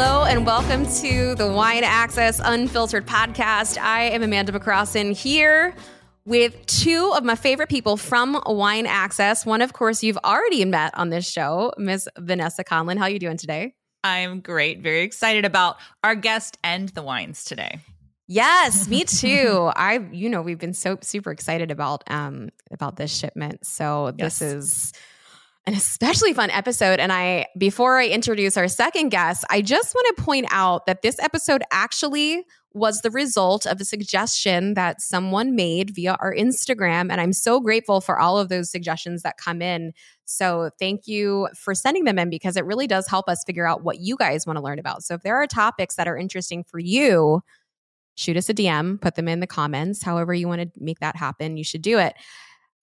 Hello and welcome to the Wine Access Unfiltered podcast. I am Amanda McCrossin here with two of my favorite people from Wine Access. One, of course, you've already met on this show, Miss Vanessa Conlin. How are you doing today? I'm great. Very excited about our guest and the wines today. Yes, me too. I, you know, we've been so super excited about um about this shipment. So this is an especially fun episode. And I, before I introduce our second guest, I just want to point out that this episode actually was the result of a suggestion that someone made via our Instagram. And I'm so grateful for all of those suggestions that come in. So thank you for sending them in because it really does help us figure out what you guys want to learn about. So if there are topics that are interesting for you, shoot us a DM, put them in the comments. However, you want to make that happen, you should do it.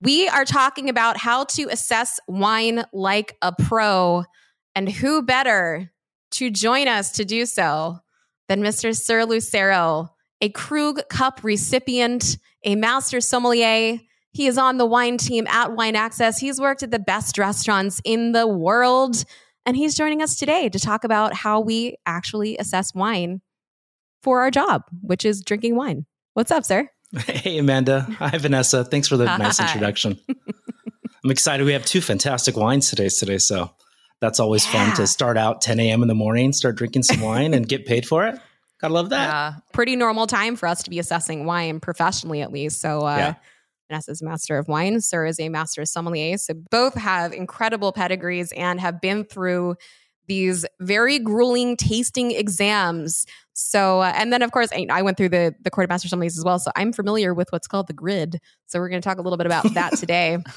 We are talking about how to assess wine like a pro, and who better to join us to do so than Mr. Sur Lucero, a Krug Cup recipient, a master sommelier. He is on the wine team at Wine Access. He's worked at the best restaurants in the world. And he's joining us today to talk about how we actually assess wine for our job, which is drinking wine. What's up, Sur? Hey, Amanda. Hi, Vanessa. Thanks for the Hi. nice introduction. I'm excited. We have two fantastic wines today. Today, so that's always yeah. fun to start out 10 a.m. in the morning, start drinking some wine, and get paid for it. Gotta love that. Yeah, pretty normal time for us to be assessing wine professionally, at least. So, uh, yeah. Vanessa's master of wine, Sur is a master of sommelier. So both have incredible pedigrees and have been through these very grueling tasting exams. So, uh, and then of course, I, I, went through the the Court of Master Sommeliers as well. So I'm familiar with what's called the grid. So we're going to talk a little bit about that today.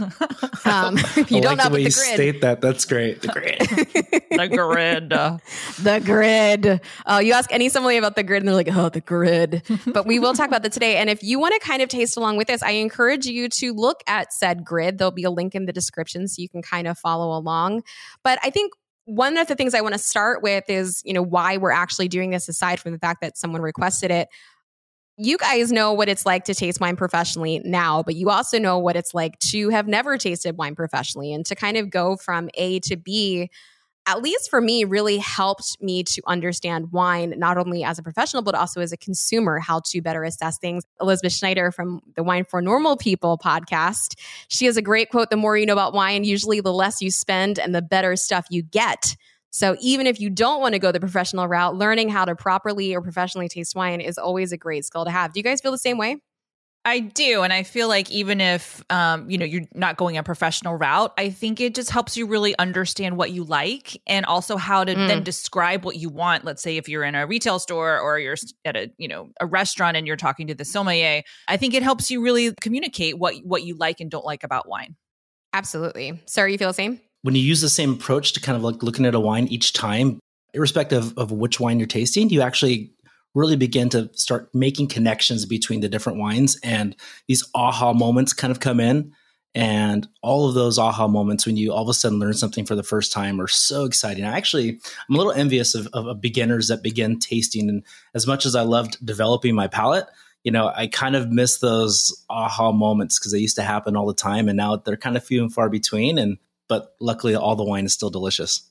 Um, if you I don't like know the way the grid, state that, that's great. The grid, the grid, the grid. Oh, you ask any sommelier about the grid, and they're like, "Oh, the grid." But we will talk about that today. And if you want to kind of taste along with this, I encourage you to look at said grid. There'll be a link in the description so you can kind of follow along. But I think one of the things I want to start with is, you know, why we're actually doing this aside from the fact that someone requested it. You guys know what it's like to taste wine professionally now, but you also know what it's like to have never tasted wine professionally and to kind of go from A to B at least for me, really helped me to understand wine, not only as a professional, but also as a consumer, how to better assess things. Elizabeth Schneider from the Wine for Normal People podcast, she has a great quote The more you know about wine, usually the less you spend and the better stuff you get. So even if you don't want to go the professional route, learning how to properly or professionally taste wine is always a great skill to have. Do you guys feel the same way? I do. And I feel like even if, um, you know, you're not going a professional route, I think it just helps you really understand what you like and also how to mm. then describe what you want. Let's say if you're in a retail store or you're at a, you know, a restaurant and you're talking to the sommelier, I think it helps you really communicate what, what you like and don't like about wine. Absolutely. Sur, you feel the same? When you use the same approach to kind of like looking at a wine each time, irrespective of which wine you're tasting, you actually really begin to start making connections between the different wines and these aha moments kind of come in and all of those aha moments when you all of a sudden learn something for the first time are so exciting. I actually, I'm a little envious of, of, beginners that begin tasting. And as much as I loved developing my palate, you know, I kind of miss those aha moments because they used to happen all the time. And now they're kind of few and far between. And, but luckily all the wine is still delicious.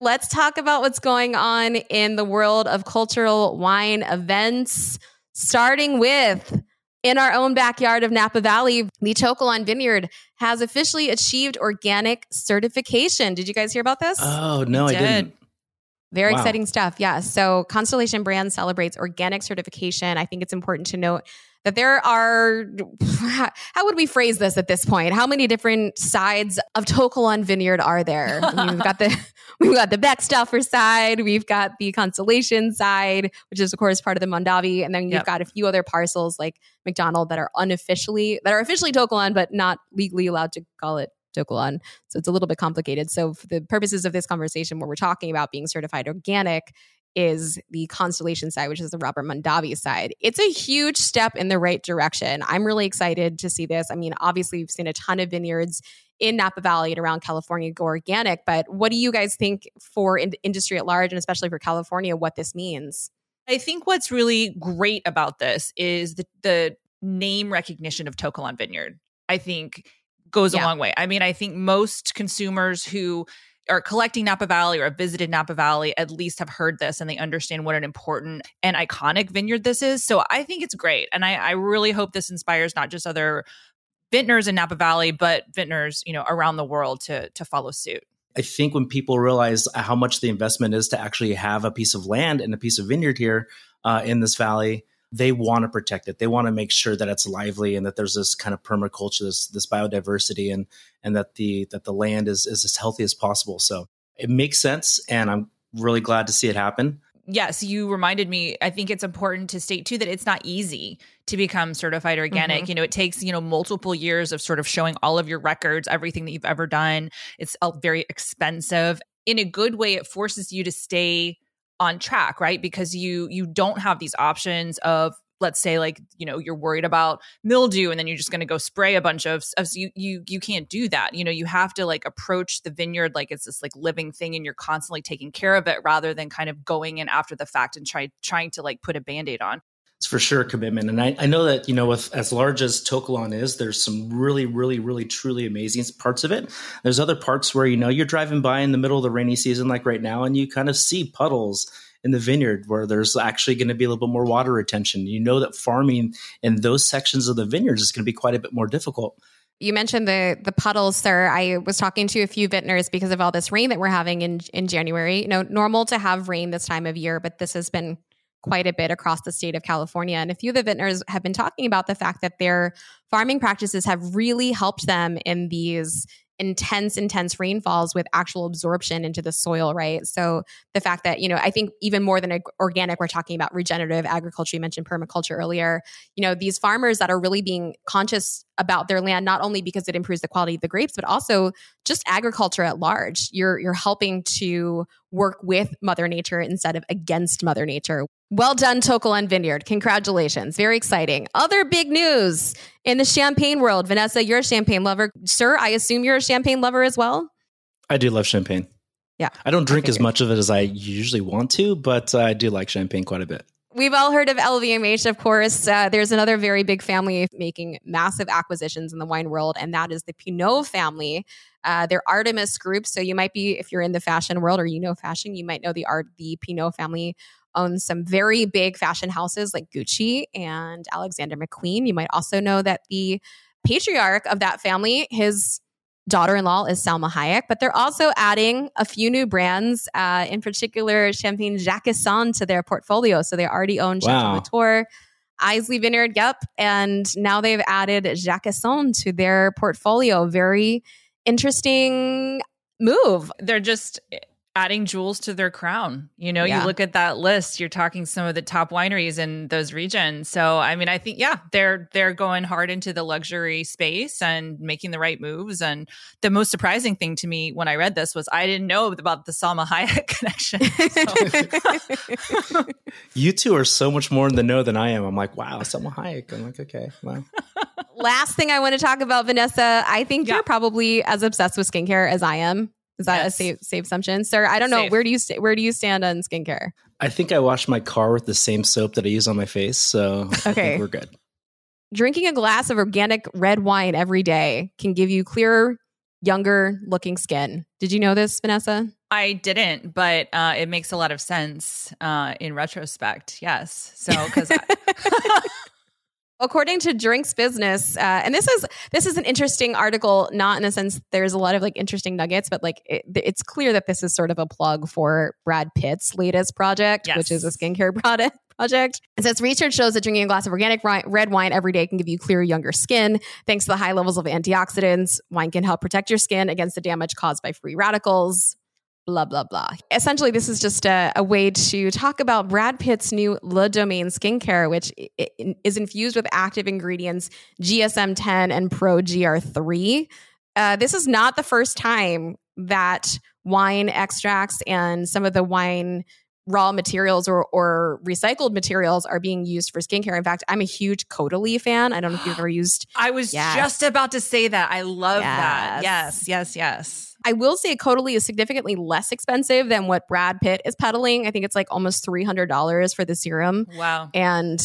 Let's talk about what's going on in the world of cultural wine events, starting with in our own backyard of Napa Valley, the To Kalon Vineyard has officially achieved organic certification. Did you guys hear about this? Oh, no, I didn't. Very wow. exciting stuff. Yeah. So Constellation Brand celebrates organic certification. I think it's important to note that there are how would we phrase this at this point? How many different sides of To Kalon Vineyard are there? We've got the we've got the Beckstoffer side, we've got the Constellation side, which is of course part of the Mondavi, and then you've yep. got a few other parcels like McDonald that are unofficially that are officially To Kalon but not legally allowed to call it To Kalon. So it's a little bit complicated. So for the purposes of this conversation, where we're talking about being certified organic, is the Constellation side, which is the Robert Mondavi side. It's a huge step in the right direction. I'm really excited to see this. I mean, obviously, we've seen a ton of vineyards in Napa Valley and around California go organic, but what do you guys think for in- industry at large and especially for California, what this means? I think what's really great about this is the, the name recognition of To Kalon Vineyard. I think goes yeah. a long way. I mean, I think most consumers who are collecting Napa Valley or have visited Napa Valley at least have heard this and they understand what an important and iconic vineyard this is. So I think it's great. And I, I really hope this inspires not just other vintners in Napa Valley, but vintners, you know, around the world to to follow suit. I think when people realize how much the investment is to actually have a piece of land and a piece of vineyard here uh, in this valley, they want to protect it. They want to make sure that it's lively and that there's this kind of permaculture, this, this biodiversity, and and that the that the land is is as healthy as possible. So it makes sense, and I'm really glad to see it happen. Yes, you reminded me. I think it's important to state too that it's not easy to become certified organic. Mm-hmm. You know, it takes, you know, multiple years of sort of showing all of your records, everything that you've ever done. It's very expensive. In a good way, it forces you to stay on track, right? Because you you don't have these options of let's say like you know you're worried about mildew and then you're just going to go spray a bunch of, of you you you can't do that. You know you have to like approach the vineyard like it's this like living thing and you're constantly taking care of it rather than kind of going in after the fact and try trying to like put a band-aid on it's for sure a commitment and I, I know that you know with as large as To Kalon is there's some really really really truly amazing parts of it there's other parts where you know you're driving by in the middle of the rainy season like right now and you kind of see puddles in the vineyard where there's actually going to be a little bit more water retention. You know that farming in those sections of the vineyards is going to be quite a bit more difficult. You mentioned the the puddles, Sur. I was talking to a few vintners because of all this rain that we're having in in January. You know, normal to have rain this time of year, but this has been quite a bit across the state of California. And a few of the vintners have been talking about the fact that their farming practices have really helped them in these intense intense rainfalls with actual absorption into the soil right? So the fact that you know i think even more than organic we're talking about regenerative agriculture. You mentioned permaculture earlier. You know these farmers that are really being conscious about their land not only because it improves the quality of the grapes but also just agriculture at large you're you're helping to work with mother nature instead of against mother nature well done, To Kalon Vineyard. Congratulations. Very exciting. Other big news in the champagne world. Vanessa, you're a champagne lover. Sur, I assume you're a champagne lover as well? I do love champagne. Yeah. I don't drink as much of it as I usually want to, but uh, I do like champagne quite a bit. We've all heard of LVMH, of course. Uh, there's another very big family making massive acquisitions in the wine world, and that is the Pinault family. Uh, they're Artemis Group. So you might be, if you're in the fashion world or you know fashion, you might know the art, the Pinault family owns some very big fashion houses like Gucci and Alexander McQueen. You might also know that the patriarch of that family, his daughter-in-law is Salma Hayek, but they're also adding a few new brands, uh, in particular Champagne Jacquesson to their portfolio. So they already own Chateau wow. Latour, Eisele Vineyard, yep, and now they've added Jacquesson to their portfolio. Very interesting move. They're just adding jewels to their crown. You know, yeah. you look at that list, you're talking some of the top wineries in those regions. So, I mean, I think yeah, they're they're going hard into the luxury space and making the right moves. And the most surprising thing to me when I read this was I didn't know about the Salma Hayek connection. you two are so much more in the know than I am. I'm like, wow, Salma Hayek. I'm like, okay, wow. Last thing I want to talk about, Vanessa. I think yeah. you're probably as obsessed with skincare as I am. Is that yes. a safe safe assumption, Sur? I don't know. Safe. Where do you st- where do you stand on skincare? I think I wash my car with the same soap that I use on my face, so okay, we're good. Drinking a glass of organic red wine every day can give you clearer, younger looking skin. Did you know this, Vanessa? I didn't, but uh, it makes a lot of sense uh, in retrospect. Yes, so because. According to Drinks Business, uh, and this is this is an interesting article. Not in a sense there's a lot of like interesting nuggets, but like it, it's clear that this is sort of a plug for Brad Pitt's latest project, yes. which is a skincare product project. It says research shows that drinking a glass of organic red wine every day can give you clearer, younger skin. Thanks to the high levels of antioxidants, wine can help protect your skin against the damage caused by free radicals blah, blah, blah. Essentially, this is just a, a, way to talk about Brad Pitt's new Le Domaine skincare, which is infused with active ingredients GSM 10 and Pro GR3. Uh, this is not the first time that wine extracts and some of the wine raw materials or, or recycled materials are being used for skincare. In fact, I'm a huge Caudalie fan. I don't know if you've ever used. I was yes. just about to say that. I love yes. that. Yes, yes, yes. I will say Caudalie is significantly less expensive than what Brad Pitt is peddling. I think it's like almost $300 for the serum. Wow. And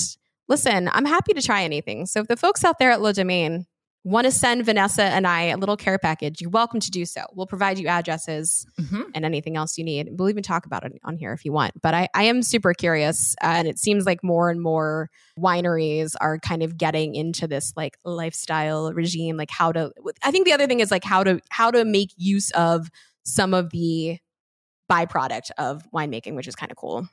listen, I'm happy to try anything. So if the folks out there at Le Domaine want to send Vanessa and I a little care package, you're welcome to do so. We'll provide you addresses mm-hmm. and anything else you need. We'll even talk about it on here if you want. But I, I am super curious. Uh, and it seems like more and more wineries are kind of getting into this like lifestyle regime, like how to, I think the other thing is like how to, how to make use of some of the byproduct of winemaking, which is kind of cool.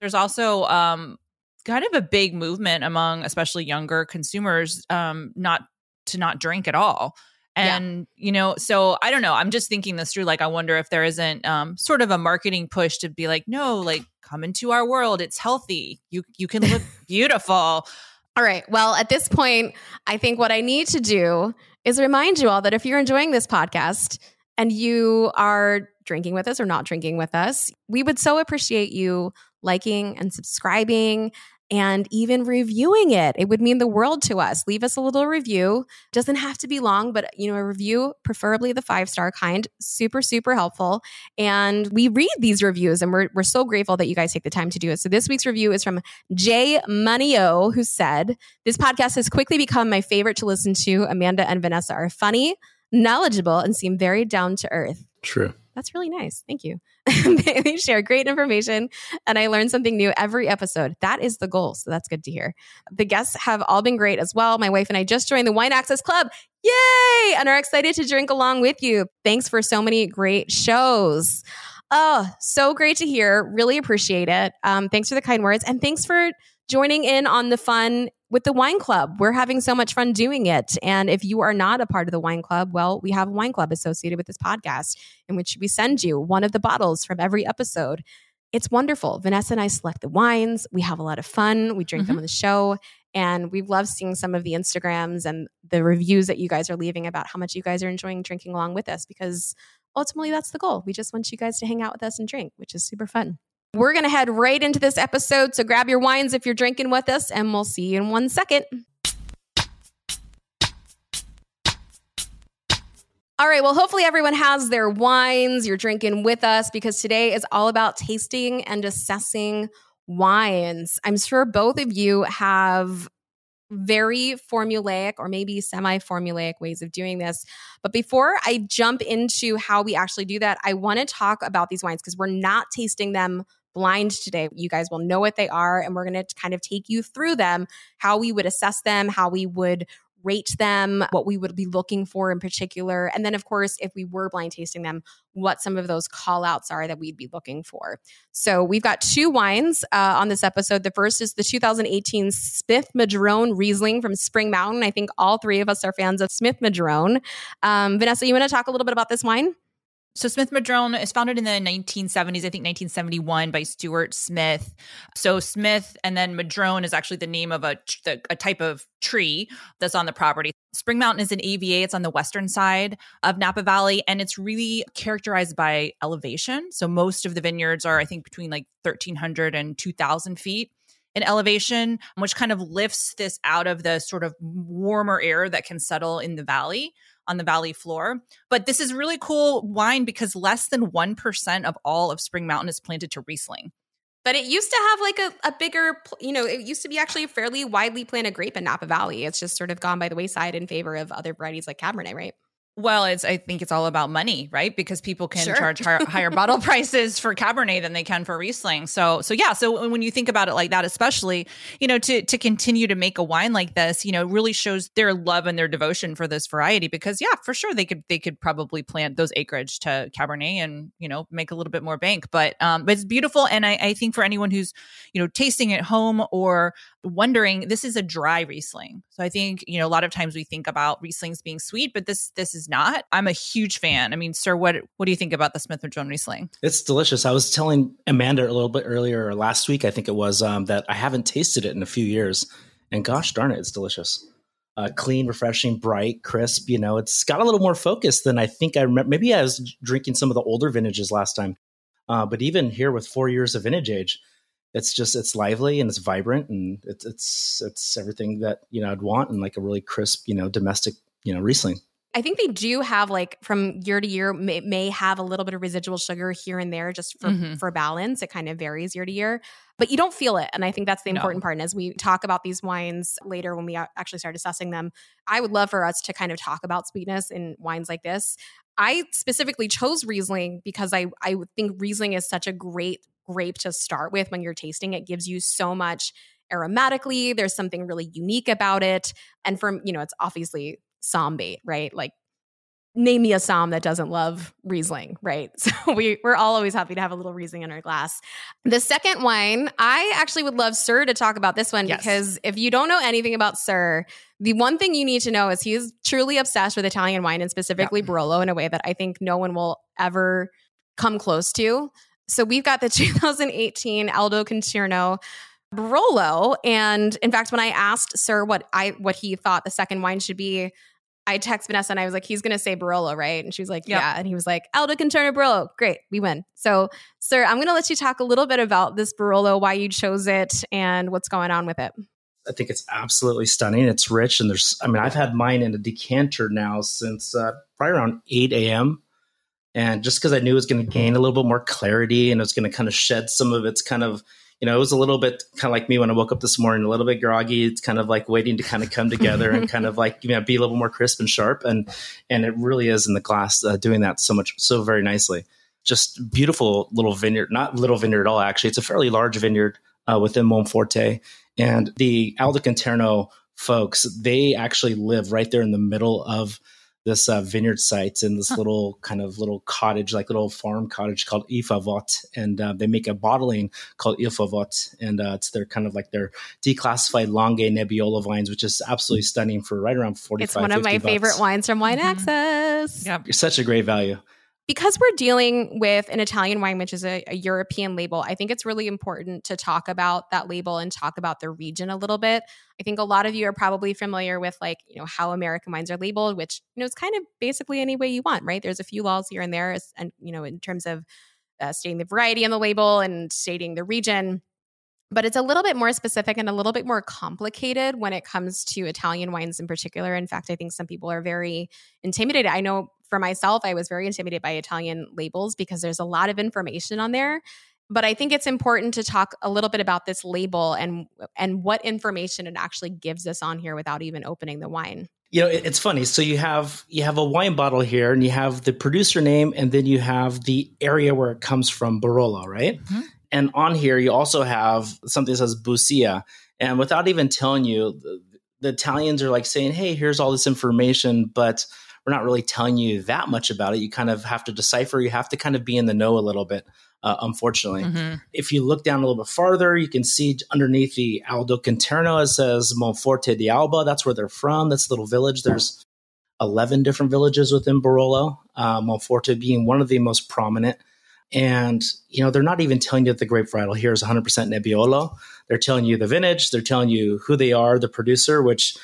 There's also um, kind of a big movement among especially younger consumers um, not to not drink at all and yeah. you know so i don't know i'm just thinking this through like i wonder if there isn't um, sort of a marketing push to be like no like come into our world it's healthy you you can look beautiful all right well at this point i think what i need to do is remind you all that if you're enjoying this podcast and you are drinking with us or not drinking with us we would so appreciate you liking and subscribing and even reviewing it. It would mean the world to us. Leave us a little review. Doesn't have to be long, but you know, a review, preferably the five star kind, super, super helpful. And we read these reviews and we're, we're so grateful that you guys take the time to do it. So this week's review is from Jay MoneyO, who said, This podcast has quickly become my favorite to listen to. Amanda and Vanessa are funny, knowledgeable, and seem very down to earth. True. That's really nice. Thank you. they share great information and I learn something new every episode. That is the goal. So that's good to hear. The guests have all been great as well. My wife and I just joined the Wine Access Club. Yay! And are excited to drink along with you. Thanks for so many great shows. Oh, so great to hear. Really appreciate it. Um, thanks for the kind words and thanks for joining in on the fun with the wine club. We're having so much fun doing it. And if you are not a part of the wine club, well, we have a wine club associated with this podcast in which we send you one of the bottles from every episode. It's wonderful. Vanessa and I select the wines. We have a lot of fun. We drink mm-hmm. them on the show. And we love seeing some of the Instagrams and the reviews that you guys are leaving about how much you guys are enjoying drinking along with us because ultimately that's the goal. We just want you guys to hang out with us and drink, which is super fun. We're going to head right into this episode. So grab your wines if you're drinking with us, and we'll see you in one second. All right. Well, hopefully everyone has their wines. You're drinking with us because today is all about tasting and assessing wines. I'm sure both of you have very formulaic or maybe semi formulaic ways of doing this. But before I jump into how we actually do that, I want to talk about these wines because we're not tasting them blind today. You guys will know what they are, and we're going to kind of take you through them, how we would assess them, how we would rate them, what we would be looking for in particular. And then, of course, if we were blind tasting them, what some of those call outs are that we'd be looking for. So we've got two wines uh, on this episode. The first is the 2018 Smith Madrone Riesling from Spring Mountain. I think all three of us are fans of Smith Madrone. Um, Vanessa, you want to talk a little bit about this wine? So Smith Madrone is founded in the 1970s, I think 1971 by Stuart Smith. So Smith and then Madrone is actually the name of a, a type of tree that's on the property. Spring Mountain is an AVA. It's on the western side of Napa Valley and it's really characterized by elevation. So most of the vineyards are, I think, between like 1,300 and 2,000 feet in elevation, which kind of lifts this out of the sort of warmer air that can settle in the valley on the valley floor. But this is really cool wine because less than 1% of all of Spring Mountain is planted to Riesling. But it used to have like a, a bigger, you know, it used to be actually a fairly widely planted grape in Napa Valley. It's just sort of gone by the wayside in favor of other varieties like Cabernet, right? Well, it's I think it's all about money, right? Because people can sure. charge higher, higher bottle prices for Cabernet than they can for Riesling. So, so yeah. So when you think about it like that, especially, you know, to to continue to make a wine like this, you know, really shows their love and their devotion for this variety. Because yeah, for sure they could they could probably plant those acreage to Cabernet and you know make a little bit more bank. But um, but it's beautiful, and I, I think for anyone who's you know tasting at home or wondering, this is a dry Riesling. So I think you know a lot of times we think about Rieslings being sweet, but this this is not. I'm a huge fan. I mean, Sur, what what do you think about the Smith Madrone Riesling? It's delicious. I was telling Amanda a little bit earlier last week, I think it was, um, that I haven't tasted it in a few years, and gosh darn it, it's delicious. Uh, clean, refreshing, bright, crisp. You know, it's got a little more focus than I think I remember. Maybe I was drinking some of the older vintages last time, uh, but even here with four years of vintage age, it's just it's lively and it's vibrant and it's it's it's everything that you know I'd want and like a really crisp, you know, domestic, you know, Riesling. I think they do have like from year to year may, may have a little bit of residual sugar here and there just for mm-hmm. for balance. It kind of varies year to year, but you don't feel it. And I think that's the important no. part. And as we talk about these wines later when we actually start assessing them, I would love for us to kind of talk about sweetness in wines like this. I specifically chose Riesling because I I think Riesling is such a great grape to start with when you're tasting. It gives you so much aromatically. There's something really unique about it. And from, you know, it's obviously Somm bait, right? Like name me a Somm that doesn't love Riesling, right? So we, we're all always happy to have a little Riesling in our glass. The second wine, I actually would love Sur to talk about this one yes. because if you don't know anything about Sur, the one thing you need to know is he's truly obsessed with Italian wine and specifically yeah. Barolo in a way that I think no one will ever come close to. So we've got the 2018 Aldo Conterno Barolo. And in fact, when I asked Sur what I what he thought the second wine should be, I text Vanessa and I was like, he's gonna say Barolo, right? And she was like, yep. yeah. And he was like, Aldo Conterno Barolo. Great, we win. So, Sur, I'm gonna let you talk a little bit about this Barolo, why you chose it, and what's going on with it. I think it's absolutely stunning. It's rich, and there's, I mean, I've had mine in a decanter now since uh, probably around 8 a.m. And just because I knew it was going to gain a little bit more clarity and it was going to kind of shed some of its kind of you know, it was a little bit kind of like me when I woke up this morning, a little bit groggy. It's kind of like waiting to kind of come together and kind of like you know be a little more crisp and sharp, and and it really is in the glass uh, doing that so much so very nicely. Just beautiful little vineyard, not little vineyard at all. Actually, it's a fairly large vineyard uh, within Monforte, and the Aldo Conterno folks they actually live right there in the middle of this uh, vineyard site in this huh. little kind of little cottage, like little farm cottage called Il Favot, and uh, they make a bottling called Il Favot, and uh, it's their kind of like their declassified Langhe Nebbiolo vines, which is absolutely stunning for right around forty. It's one of my bucks. favorite wines from Wine mm-hmm. Access. Yep, such a great value because we're dealing with an Italian wine, which is a, a, European label, I think it's really important to talk about that label and talk about the region a little bit. I think a lot of you are probably familiar with like, you know, how American wines are labeled, which, you know, it's kind of basically any way you want, right? There's a few laws here and there, and, you know, in terms of uh, stating the variety on the label and stating the region but it's a little bit more specific and a little bit more complicated when it comes to Italian wines in particular. In fact, I think some people are very intimidated. I know for myself, I was very intimidated by Italian labels because there's a lot of information on there. But I think it's important to talk a little bit about this label and and what information it actually gives us on here without even opening the wine. You know, it's funny. So you have you have a wine bottle here, and you have the producer name, and then you have the area where it comes from, Barolo, right? Mm-hmm. And on here, you also have something that says Bussia. And without even telling you, the, the Italians are like saying, hey, here's all this information, but we're not really telling you that much about it. You kind of have to decipher, you have to kind of be in the know a little bit. Uh, unfortunately. Mm-hmm. If you look down a little bit farther, you can see underneath the Aldo Conterno, it says Monforte di Alba. That's where they're from. That's a little village. There's 11 different villages within Barolo, uh, Monforte being one of the most prominent. And, you know, they're not even telling you that the grape varietal here is 100% Nebbiolo. They're telling you the vintage, they're telling you who they are, the producer, which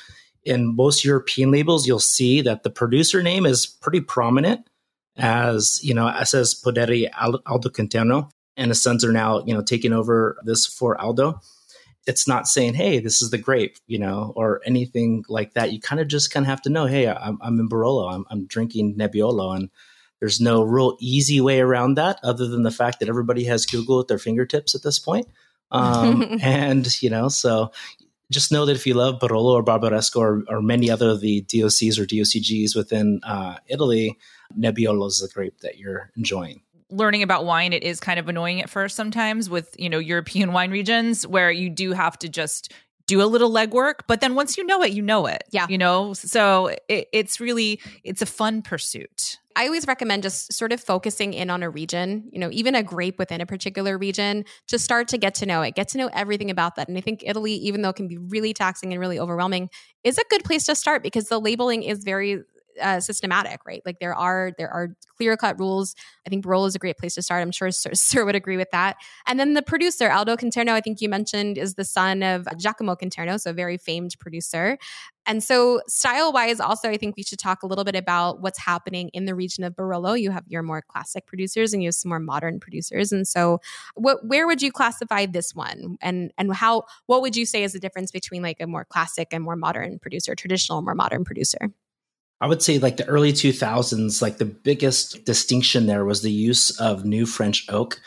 in most European labels, you'll see that the producer name is pretty prominent as, you know, it says Poderi Aldo Conterno, and the sons are now, you know, taking over this for Aldo. It's not saying, hey, this is the grape, you know, or anything like that. You kind of just kind of have to know, hey, I'm, I'm in Barolo, I'm, I'm drinking Nebbiolo, and there's no real easy way around that other than the fact that everybody has Google at their fingertips at this point. Um, and, you know, so just know that if you love Barolo or Barbaresco or, or many other of the DOCs or DOCGs within uh, Italy, Nebbiolo is the grape that you're enjoying. Learning about wine it is kind of annoying at first sometimes with you know european wine regions where you do have to just do a little legwork but then once you know it you know it yeah. you know? So it, it's really it's a fun pursuit I always recommend just sort of focusing in on a region, you know, even a grape within a particular region to start to get to know it, get to know everything about that. And I think Italy, even though it can be really taxing and really overwhelming, is a good place to start because the labeling is very uh, systematic, right? Like there are there are clear cut rules. I think Barolo is a great place to start. I'm sure Sur, Sur, would agree with that. And then the producer Aldo Conterno, I think you mentioned, is the son of Giacomo Conterno, so a very famed producer. And so, style wise, also, I think we should talk a little bit about what's happening in the region of Barolo. You have your more classic producers and you have some more modern producers. And so, what, where would you classify this one? And, and how, what would you say is the difference between like a more classic and more modern producer, traditional, more modern producer? I would say like the early 2000s, like the biggest distinction there was the use of new French oak.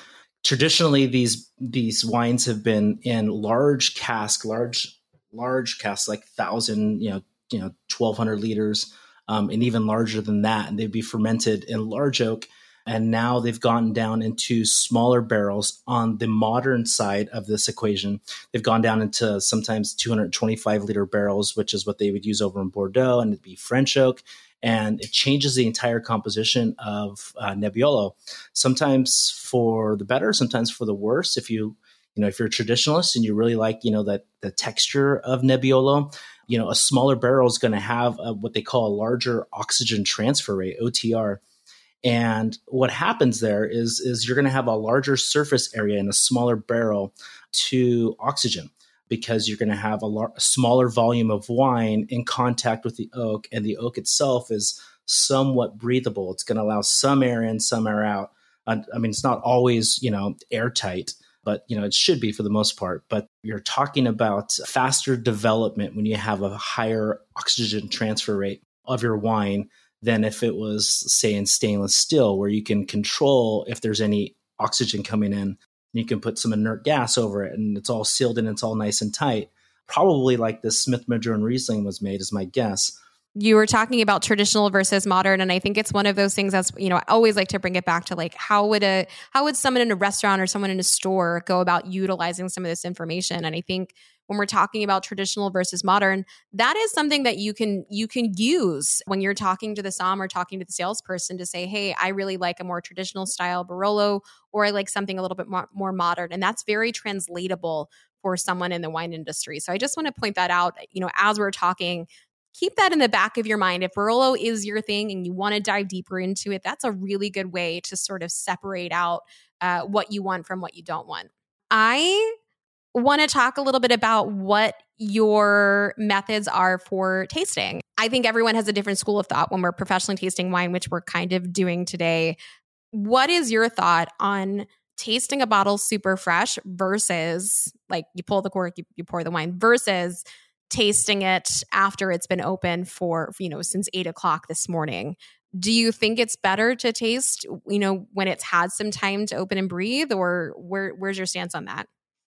Traditionally, these these wines have been in large cask, large large casks, like thousand, you know, you know, twelve hundred liters, um, and even larger than that, and they'd be fermented in large oak and now they've gone down into smaller barrels on the modern side of this equation. They've gone down into sometimes 225 liter barrels, which is what they would use over in Bordeaux, and it'd be French oak. And it changes the entire composition of uh, Nebbiolo. Sometimes for the better, sometimes for the worse. If you you know if you're a traditionalist and you really like you know that the texture of Nebbiolo, you know a smaller barrel is going to have a, what they call a larger oxygen transfer rate (OTR). And what happens there is, is you're going to have a larger surface area in a smaller barrel to oxygen because you're going to have a, lar- a smaller volume of wine in contact with the oak, and the oak itself is somewhat breathable. It's going to allow some air in, some air out. I mean, it's not always you know airtight, but you know it should be for the most part. But you're talking about faster development when you have a higher oxygen transfer rate of your wine than if it was, say, in stainless steel, where you can control if there's any oxygen coming in. You can put some inert gas over it, and it's all sealed and it's all nice and tight. Probably like this Smith Madrone Riesling was made, is my guess. You were talking about traditional versus modern, and I think it's one of those things that's you know I always like to bring it back to like how would a how would someone in a restaurant or someone in a store go about utilizing some of this information? And I think when we're talking about traditional versus modern that is something that you can you can use when you're talking to the som or talking to the salesperson to say hey i really like a more traditional style barolo or i like something a little bit more, more modern and that's very translatable for someone in the wine industry so i just want to point that out you know as we're talking keep that in the back of your mind. If Barolo is your thing and you want to dive deeper into it, that's a really good way to sort of separate out uh, what you want from what you don't want. I want to talk a little bit about what your methods are for tasting. I think everyone has a different school of thought when we're professionally tasting wine, which we're kind of doing today. What is your thought on tasting a bottle super fresh versus like you pull the cork, you, you pour the wine versus tasting it after it's been open for, you know, since eight o'clock this morning? do you think it's better to taste you know when it's had some time to open and breathe or where where's your stance on that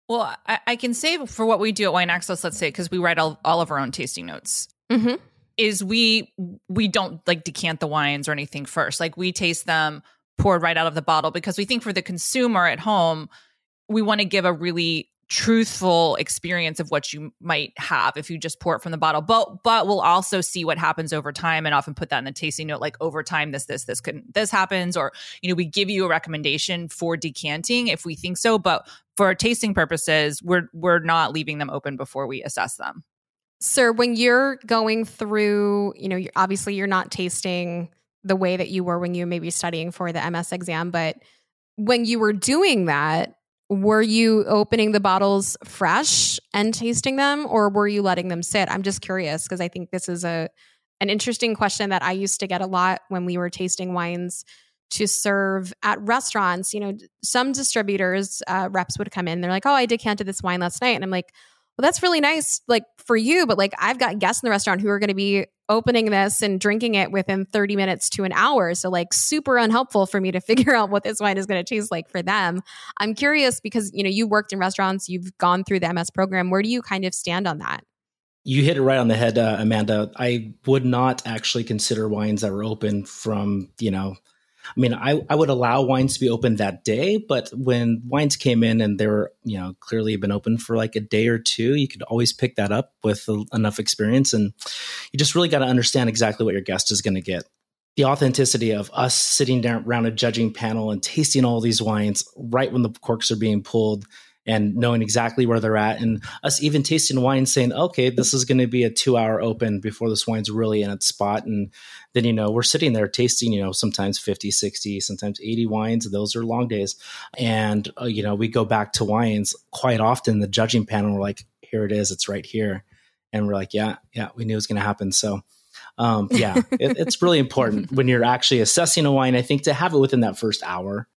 well, I, I, can say for what we do at Wine Access, let's say, because we write all, all of our own tasting notes, mm-hmm. is we we don't like decant the wines or anything first. Like we taste them poured right out of the bottle because we think for the consumer at home, we want to give a really truthful experience of what you might have if you just pour it from the bottle. But but we'll also see what happens over time and often put that in the tasting note like over time this this this could this happens or you know we give you a recommendation for decanting if we think so but for tasting purposes we're we're not leaving them open before we assess them. Sur when you're going through you know you're, obviously you're not tasting the way that you were when you may be studying for the ms exam but when you were doing that were you opening the bottles fresh and tasting them or were you letting them sit? I'm just curious because i think this is a an interesting question that i used to get a lot when we were tasting wines to serve at restaurants. You know some distributors uh, reps would come in they're like oh i decanted this wine last night and i'm like well, that's really nice, like for you, but like I've got guests in the restaurant who are going to be opening this and drinking it within 30 minutes to an hour. So, like, super unhelpful for me to figure out what this wine is going to taste like for them. I'm curious because, you know, you worked in restaurants, you've gone through the MS program. Where do you kind of stand on that? You hit it right on the head, uh, Amanda. I would not actually consider wines that were open from, you know, I mean, I, I would allow wines to be open that day, but when wines came in and they were, you know, clearly been open for like a day or two, you could always pick that up with enough experience. And you just really got to understand exactly what your guest is going to get. The authenticity of us sitting down around a judging panel and tasting all these wines right when the corks are being pulled and knowing exactly where they're at and us even tasting wine saying okay this is going to be a two hour open before this wine's really in its spot and then you know we're sitting there tasting you know sometimes 50 60 sometimes 80 wines. Those are long days. And uh, you know we go back to wines quite often the judging panel we're like here it is it's right here. And we're like yeah yeah we knew it was going to happen. So um, yeah it, it's really important when you're actually assessing a wine i think to have it within that first hour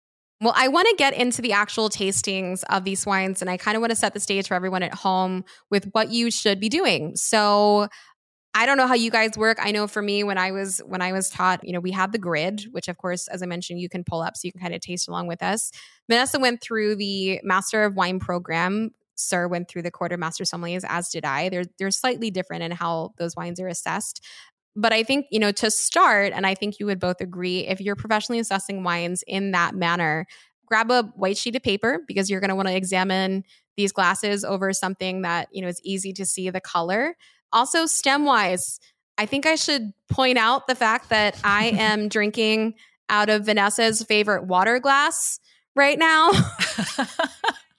well, I want to get into the actual tastings of these wines, and I kind of want to set the stage for everyone at home with what you should be doing. So, I don't know how you guys work. I know for me when I was when I was taught, you know, we had the grid, which of course, as I mentioned, you can pull up so you can kind of taste along with us. Vanessa went through the Master of Wine program. Sur went through the Court of Master Sommeliers, as did I. They're they're slightly different in how those wines are assessed. But I think, you know, to start, and I think you would both agree, if you're professionally assessing wines in that manner, grab a white sheet of paper because you're going to want to examine these glasses over something that, you know, is easy to see the color. Also, stem wise, I think I should point out the fact that I am drinking out of Vanessa's favorite water glass right now.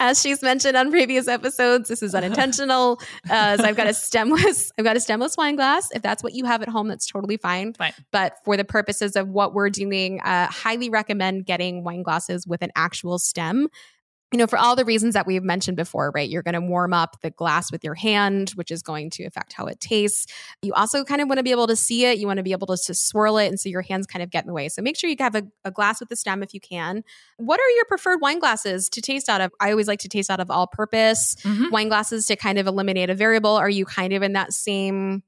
As she's mentioned on previous episodes, this is unintentional. Uh, so I've got a stemless, I've got a stemless wine glass. If that's what you have at home, that's totally fine. Fine. But for the purposes of what we're doing, uh, highly recommend getting wine glasses with an actual stem you know, for all the reasons that we've mentioned before, right? You're going to warm up the glass with your hand, which is going to affect how it tastes. You also kind of want to be able to see it. You want to be able to, to swirl it. And so your hands kind of get in the way. So make sure you have a, a glass with the stem if you can. What are your preferred wine glasses to taste out of? I always like to taste out of all purpose mm-hmm. wine glasses to kind of eliminate a variable. Are you kind of in that same,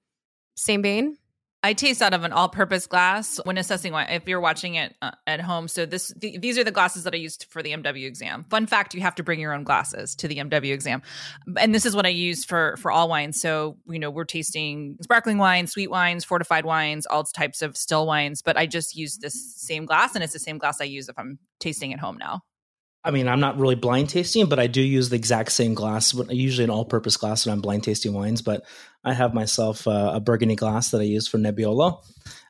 same vein? I taste out of an all-purpose glass when assessing wine. If you're watching it uh, at home, so this th- these are the glasses that I used for the MW exam. Fun fact: you have to bring your own glasses to the MW exam, and this is what I use for for all wines. So you know we're tasting sparkling wines, sweet wines, fortified wines, all types of still wines. But I just use this same glass, and it's the same glass I use if I'm tasting at home now. I mean, I'm not really blind tasting, but I do use the exact same glass, usually an all purpose glass when I'm blind tasting wines. But I have myself uh, a burgundy glass that I use for Nebbiolo.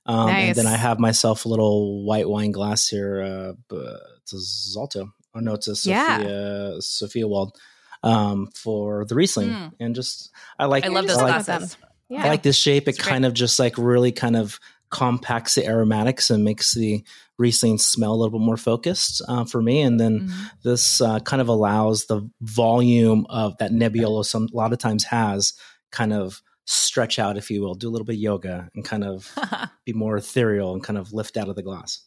Um, nice. And then I have myself a little white wine glass here. Uh, it's a Zalto. Oh, no, it's a Sophia, yeah. Sophienwald um, for the Riesling. Mm. And just, I like I love those glasses. Yeah. I like this shape. It it's kind great. of just like really kind of compacts the aromatics and makes the Riesling smell a little bit more focused uh, for me. And then mm-hmm. this uh, kind of allows the volume of that Nebbiolo some a lot of times has kind of stretch out, if you will, do a little bit of yoga and kind of be more ethereal and kind of lift out of the glass.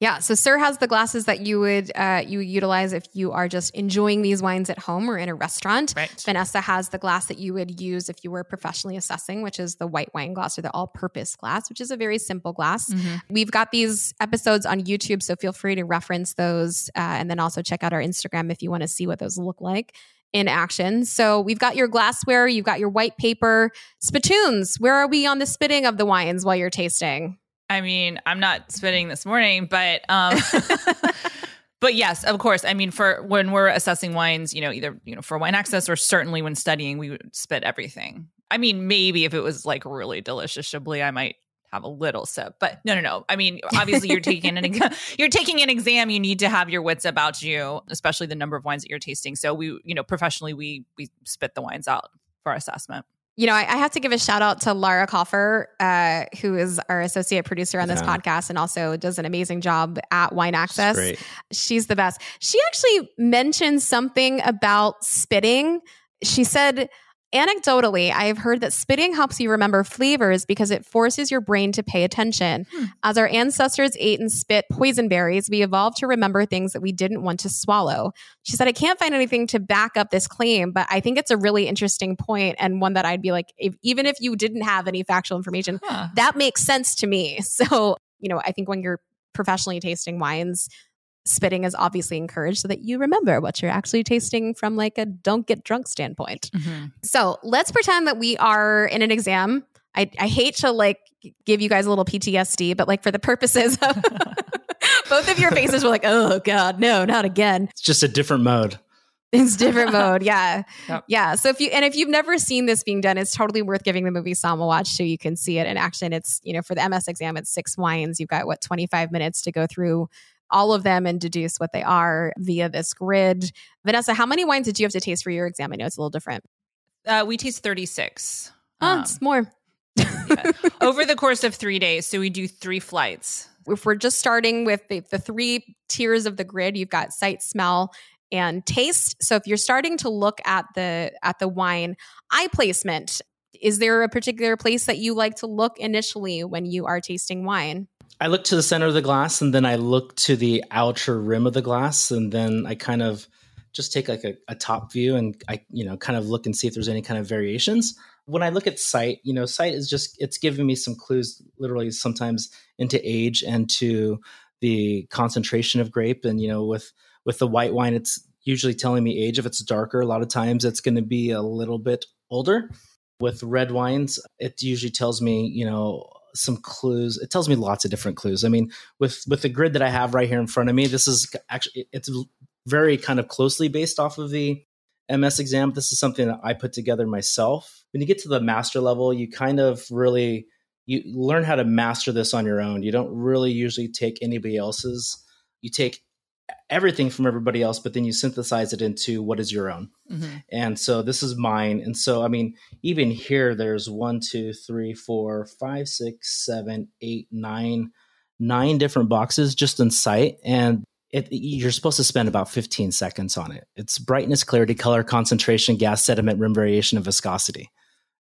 Yeah, so Sur has the glasses that you would uh, you utilize if you are just enjoying these wines at home or in a restaurant. Right. Vanessa has the glass that you would use if you were professionally assessing, which is the white wine glass or the all-purpose glass, which is a very simple glass. Mm-hmm. We've got these episodes on YouTube, so feel free to reference those, uh, and then also check out our Instagram if you want to see what those look like in action. So we've got your glassware, you've got your white paper, spittoons. Where are we on the spitting of the wines while you're tasting? I mean, I'm not spitting this morning, but um but yes, of course. I mean, for when we're assessing wines, you know, either you know for wine access or certainly when studying, we would spit everything. I mean, maybe if it was like really delicious Chablis, I might have a little sip, but no, no, no. I mean, obviously, you're taking an you're taking an exam. You need to have your wits about you, especially the number of wines that you're tasting. So we, you know, professionally, we we spit the wines out for assessment you know, I, I, have to give a shout out to Lara Koffer, uh, who is our associate producer on this yeah. podcast and also does an amazing job at Wine Access. She's the best. She actually mentioned something about spitting. She said, Anecdotally, I have heard that spitting helps you remember flavors because it forces your brain to pay attention. Hmm. As our ancestors ate and spit poison berries, we evolved to remember things that we didn't want to swallow. She said, I can't find anything to back up this claim, but I think it's a really interesting point and one that I'd be like, if, even if you didn't have any factual information, huh. that makes sense to me. So, you know, I think when you're professionally tasting wines, spitting is obviously encouraged so that you remember what you're actually tasting from like a don't get drunk standpoint. Mm-hmm. So let's pretend that we are in an exam. I, I hate to like give you guys a little PTSD, but like for the purposes of both of your faces were like, oh God, no, not again. It's just a different mode. It's different mode. Yeah. Yep. Yeah. So if you, and if you've never seen this being done, it's totally worth giving the movie Somm a watch so you can see it in action. It's, you know, for the MS exam, it's six wines. You've got what, 25 minutes to go through all of them and deduce what they are via this grid. Vanessa, how many wines did you have to taste for your exam? I know it's a little different. Uh, we taste 36. Oh, um, it's more. yeah. Over the course of three days. So we do three flights. If we're just starting with the, the three tiers of the grid, you've got sight, smell, and taste. So if you're starting to look at the at the wine eye placement, is there a particular place that you like to look initially when you are tasting wine? I look to the center of the glass and then I look to the outer rim of the glass and then I kind of just take like a, a, top view and I, you know, kind of look and see if there's any kind of variations. when I look at sight, you know, sight is just it's giving me some clues, literally sometimes into age and to the concentration of grape. And you know, with with the white wine, it's usually telling me age. If it's darker, a lot of times it's going to be a little bit older. With red wines, it usually tells me, you know, some clues. It tells me lots of different clues. I mean, with with the grid that I have right here in front of me, this is actually it's very kind of closely based off of the MS exam. This is something that I put together myself. When you get to the master level, you kind of really you learn how to master this on your own. You don't really usually take anybody else's. You take everything from everybody else, but then you synthesize it into what is your own. Mm-hmm. And so this is mine. And so, I mean, even here, there's one, two, three, four, five, six, seven, eight, nine, nine different boxes just in sight. And it, you're supposed to spend about 15 seconds on it. It's brightness, clarity, color, concentration, gas, sediment, rim variation, and viscosity,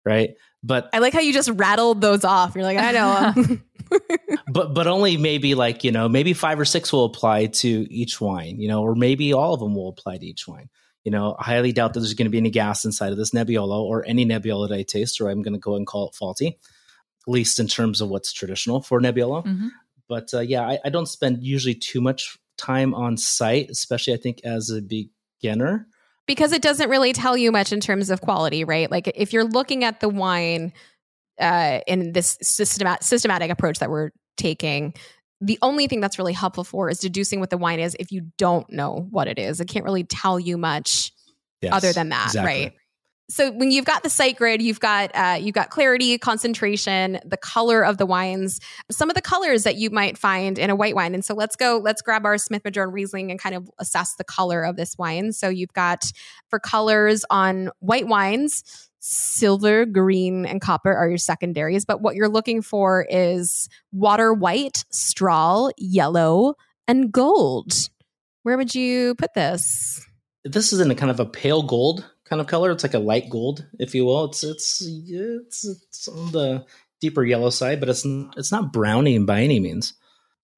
right? But I like how you just rattled those off. You're like, I know. but but only maybe like you know maybe five or six will apply to each wine, you know, or maybe all of them will apply to each wine. You know, I highly doubt that there's going to be any gas inside of this Nebbiolo or any Nebbiolo that I taste, or I'm going to go and call it faulty, at least in terms of what's traditional for Nebbiolo. Mm-hmm. But uh, yeah, I, I don't spend usually too much time on sight, especially I think as a beginner. Because it doesn't really tell you much in terms of quality, right? Like if you're looking at the wine uh, in this systemat- systematic approach that we're taking, the only thing that's really helpful for is deducing what the wine is if you don't know what it is. It can't really tell you much yes, other than that, exactly. right? So when you've got the grid, you've got uh, you've got clarity, concentration, the color of the wines, some of the colors that you might find in a white wine. And so let's go, let's grab our Smith Madrone Riesling and kind of assess the color of this wine. So you've got for colors on white wines, silver, green, and copper are your secondaries. But what you're looking for is water white, straw, yellow, and gold. Where would you put this? This is in a kind of a pale gold kind of color. It's like a light gold, if you will. It's it's it's, it's on the deeper yellow side, but it's it's not browning by any means.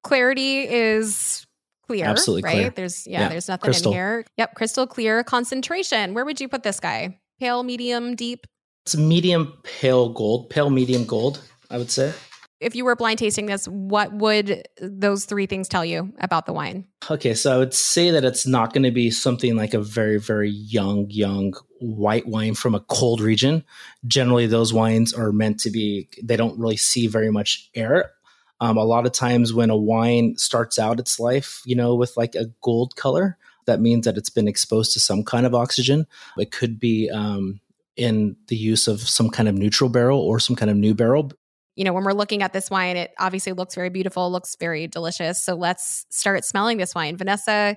Clarity is clear, absolutely right? Clear. There's yeah, yeah, there's nothing crystal. in here. Yep, crystal clear. Concentration. Where would you put this guy? Pale, medium, deep. It's medium pale gold, pale medium gold. I would say if you were blind tasting this, what would those three things tell you about the wine? Okay, so I would say that it's not going to be something like a very, very young, young white wine from a cold region. Generally, those wines are meant to be, they don't really see very much air. Um, a lot of times when a wine starts out its life, you know, with like a gold color, that means that it's been exposed to some kind of oxygen. It could be um, in the use of some kind of neutral barrel or some kind of new barrel you know, when we're looking at this wine, it obviously looks very beautiful, looks very delicious. So let's start smelling this wine. Vanessa,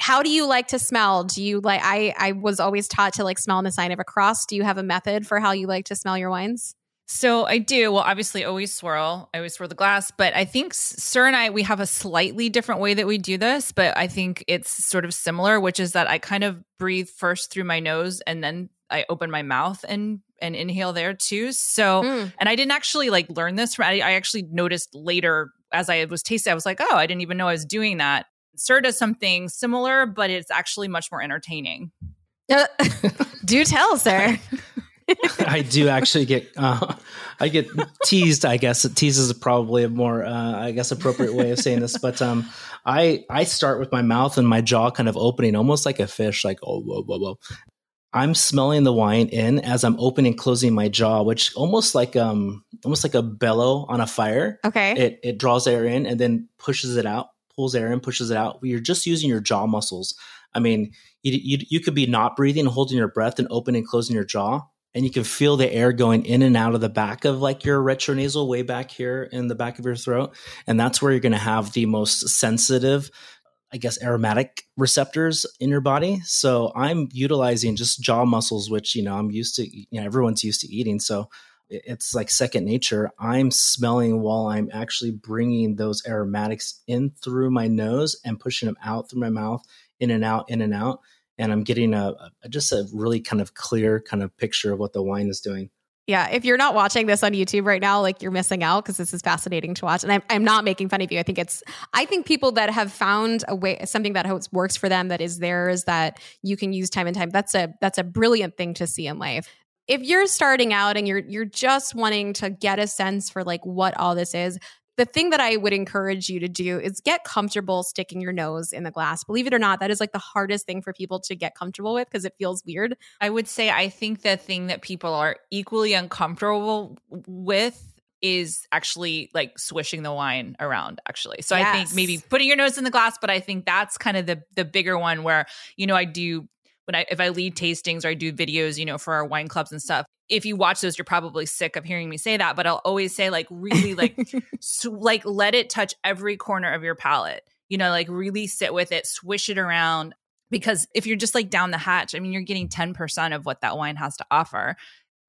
how do you like to smell? Do you like I I was always taught to like smell on the sign of a cross. Do you have a method for how you like to smell your wines? So I do. Well, obviously, always swirl. I always swirl the glass, but I think Sur and I we have a slightly different way that we do this, but I think it's sort of similar, which is that I kind of breathe first through my nose and then I open my mouth and and inhale there too. So, mm. and I didn't actually like learn this. I, I actually noticed later as I was tasting, I was like, oh, I didn't even know I was doing that. Sur does something similar, but it's actually much more entertaining. Uh, do tell, Sur. I do actually get uh, I get teased. I guess tease is probably a more uh, I guess appropriate way of saying this, but um, I I start with my mouth and my jaw kind of opening, almost like a fish, like oh whoa whoa whoa, I'm smelling the wine in as I'm opening and closing my jaw, which almost like um almost like a bellow on a fire. Okay. It it draws air in and then pushes it out, pulls air in, pushes it out. You're just using your jaw muscles. I mean, you you, you could be not breathing, holding your breath, and opening and closing your jaw, and you can feel the air going in and out of the back of like your retronasal way back here in the back of your throat and that's where you're going to have the most sensitive I guess, aromatic receptors in your body. So I'm utilizing just jaw muscles, which, you know, I'm used to, you know, everyone's used to eating. So it's like second nature. I'm smelling while I'm actually bringing those aromatics in through my nose and pushing them out through my mouth, in and out, in and out. And I'm getting a, a just a really kind of clear kind of picture of what the wine is doing. Yeah, if you're not watching this on YouTube right now, like you're missing out because this is fascinating to watch. And I'm, I'm not making fun of you. I think it's, I think people that have found a way, something that works for them, that is theirs, that you can use time and time. That's a, that's a brilliant thing to see in life if you're starting out and you're you're just wanting to get a sense for like what all this is, the thing that I would encourage you to do is get comfortable sticking your nose in the glass. Believe it or not, that is like the hardest thing for people to get comfortable with because it feels weird. I would say I think the thing that people are equally uncomfortable with is actually like swishing the wine around actually. So yes. I think maybe putting your nose in the glass, but I think that's kind of the the bigger one where, you know, I do when I if I lead tastings or I do videos, you know, for our wine clubs and stuff, if you watch those, you're probably sick of hearing me say that. But I'll always say like really like so, like let it touch every corner of your palate. You know, like really sit with it, swish it around. Because if you're just like down the hatch, I mean, you're getting 10% of what that wine has to offer.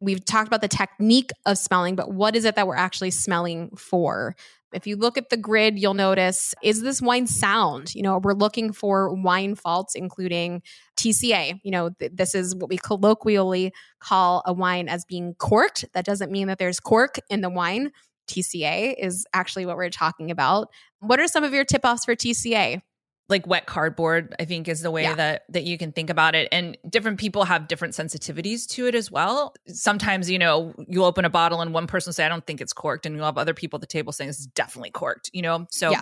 We've talked about the technique of smelling, but what is it that we're actually smelling for? If you look at the grid, you'll notice is this wine sound? You know, we're looking for wine faults, including TCA. You know, th- this is what we colloquially call a wine as being corked. That doesn't mean that there's cork in the wine. TCA is actually what we're talking about. What are some of your tip offs for TCA? Like wet cardboard i think is the way yeah. that that you can think about it and different people have different sensitivities to it as well sometimes you know you open a bottle and one person say i don't think it's corked and you'll have other people at the table saying it's definitely corked you know so yeah.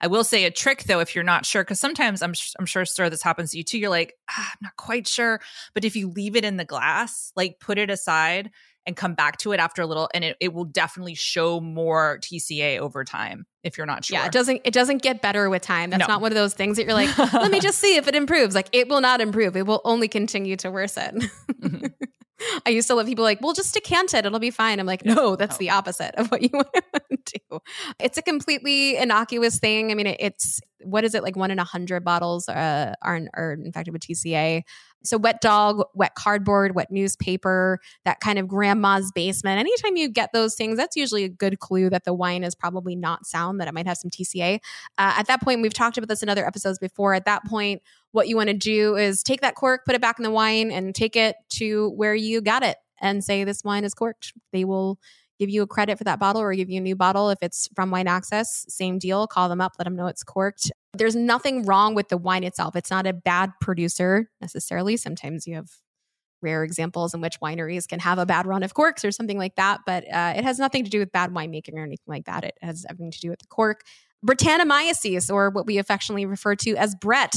I will say a trick though, if you're not sure, because sometimes I'm I'm sure, Sur, this happens to you too. You're like, ah, I'm not quite sure, but if you leave it in the glass, like put it aside and come back to it after a little and it, it will definitely show more TCA over time if you're not sure. Yeah, it doesn't it doesn't get better with time. That's no. not one of those things that you're like, let me just see if it improves. Like it will not improve. It will only continue to worsen. Mm-hmm. I used to let people like, well, just decant it. It'll be fine. I'm like, no, that's no. the opposite of what you want to do. It's a completely innocuous thing. I mean, it, it's, what is it, like one in a hundred bottles uh, are, are infected with TCA. So wet dog, wet cardboard, wet newspaper, that kind of grandma's basement. Anytime you get those things, that's usually a good clue that the wine is probably not sound, that it might have some TCA. Uh, at that point, we've talked about this in other episodes before. At that point, what you want to do is take that cork, put it back in the wine, and take it to where you got it and say, This wine is corked. They will give you a credit for that bottle or give you a new bottle if it's from Wine Access. Same deal. Call them up, let them know it's corked. There's nothing wrong with the wine itself. It's not a bad producer necessarily. Sometimes you have rare examples in which wineries can have a bad run of corks or something like that, but uh, it has nothing to do with bad winemaking or anything like that. It has everything to do with the cork. Brettanomyces, or what we affectionately refer to as Brett.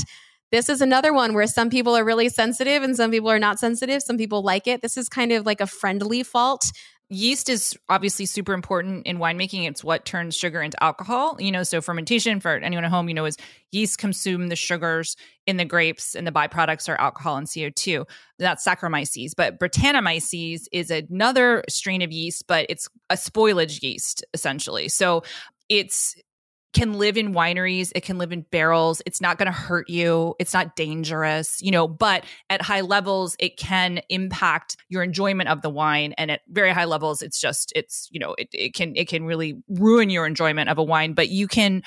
This is another one where some people are really sensitive and some people are not sensitive. Some people like it. This is kind of like a friendly fault yeast is obviously super important in winemaking. It's what turns sugar into alcohol. You know, so fermentation for anyone at home, you know, is yeast consume the sugars in the grapes and the byproducts are alcohol and CO2. That's Saccharomyces. But Brettanomyces is another strain of yeast, but it's a spoilage yeast essentially. So it's can live in wineries, it can live in barrels. It's not going to hurt you. It's not dangerous, you know, but at high levels it can impact your enjoyment of the wine and at very high levels it's just it's, you know, it, it can it can really ruin your enjoyment of a wine, but you can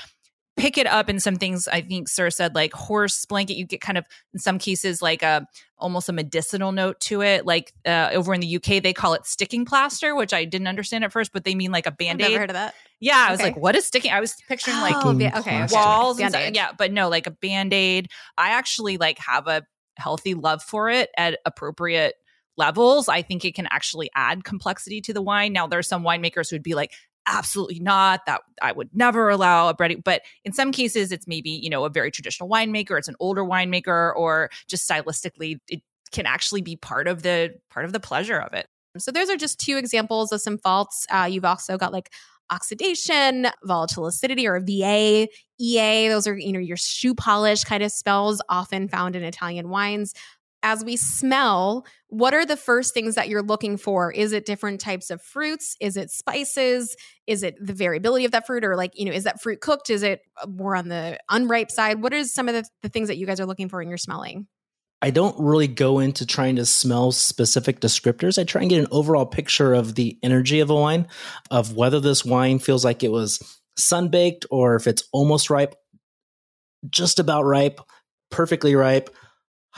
pick it up in some things i think Sur said like horse blanket you get kind of in some cases like a almost a medicinal note to it like uh, over in the uk they call it sticking plaster which i didn't understand at first but they mean like a band-aid I've never heard of that yeah i was like what is sticking i was picturing like oh, okay, walls okay. yeah but no like a band-aid. I actually like have a healthy love for it at appropriate levels. I think it can actually add complexity to the wine. Now there's some winemakers who'd be like absolutely not. That i would never allow a breading but in some cases it's maybe you know a very traditional winemaker it's an older winemaker or just stylistically it can actually be part of the part of the pleasure of it. So those are just two examples of some faults. Uh, you've also got like oxidation volatile acidity or va ea those are you know your shoe polish kind of spells often found in italian wines as we smell, what are the first things that you're looking for? Is it different types of fruits? Is it spices? Is it the variability of that fruit? Or, like, you know, is that fruit cooked? Is it uh, more on the unripe side? What is some of the, the things that you guys are looking for in your smelling? I don't really go into trying to smell specific descriptors. I try and get an overall picture of the energy of a wine, of whether this wine feels like it was sun baked or if it's almost ripe, just about ripe, perfectly ripe